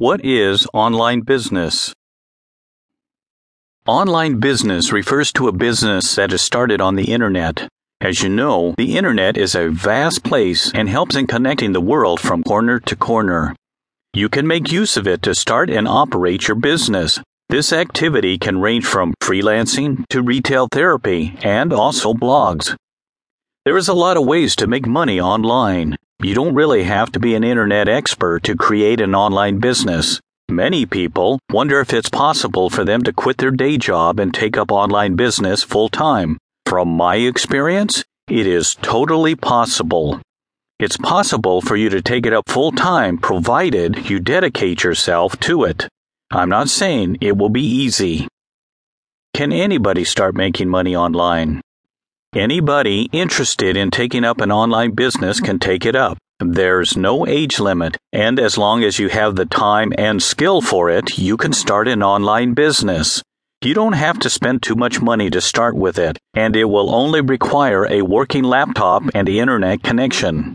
What is online business? Online business refers to a business that is started on the internet. As you know, the internet is a vast place and helps in connecting the world from corner to corner. You can make use of it to start and operate your business. This activity can range from freelancing to retail therapy and also blogs. There is a lot of ways to make money online. You don't really have to be an internet expert to create an online business. Many people wonder if it's possible for them to quit their day job and take up online business full time. From my experience, it is totally possible. It's possible for you to take it up full time provided you dedicate yourself to it. I'm not saying it will be easy. Can anybody start making money online? Anybody interested in taking up an online business can take it up. There's no age limit, and as long as you have the time and skill for it, you can start an online business. You don't have to spend too much money to start with it, and it will only require a working laptop and internet connection.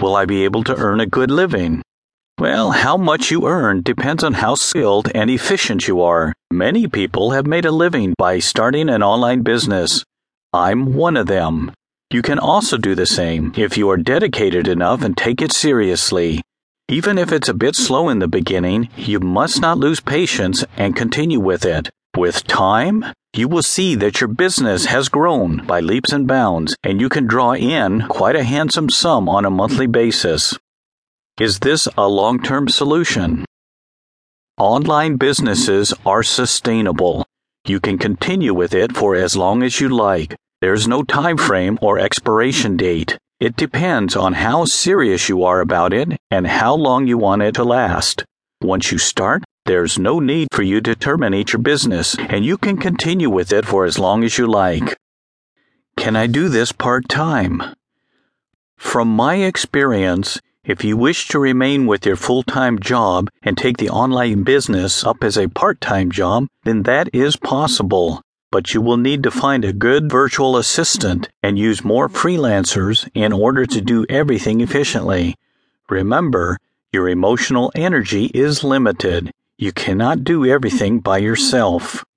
Will I be able to earn a good living? Well, how much you earn depends on how skilled and efficient you are. Many people have made a living by starting an online business. I'm one of them. You can also do the same if you are dedicated enough and take it seriously. Even if it's a bit slow in the beginning, you must not lose patience and continue with it. With time, you will see that your business has grown by leaps and bounds, and you can draw in quite a handsome sum on a monthly basis. Is this a long term solution? Online businesses are sustainable. You can continue with it for as long as you like. There's no time frame or expiration date. It depends on how serious you are about it and how long you want it to last. Once you start, there's no need for you to terminate your business, and you can continue with it for as long as you like. Can I do this part time? From my experience, if you wish to remain with your full time job and take the online business up as a part time job, then that is possible. But you will need to find a good virtual assistant and use more freelancers in order to do everything efficiently. Remember, your emotional energy is limited. You cannot do everything by yourself.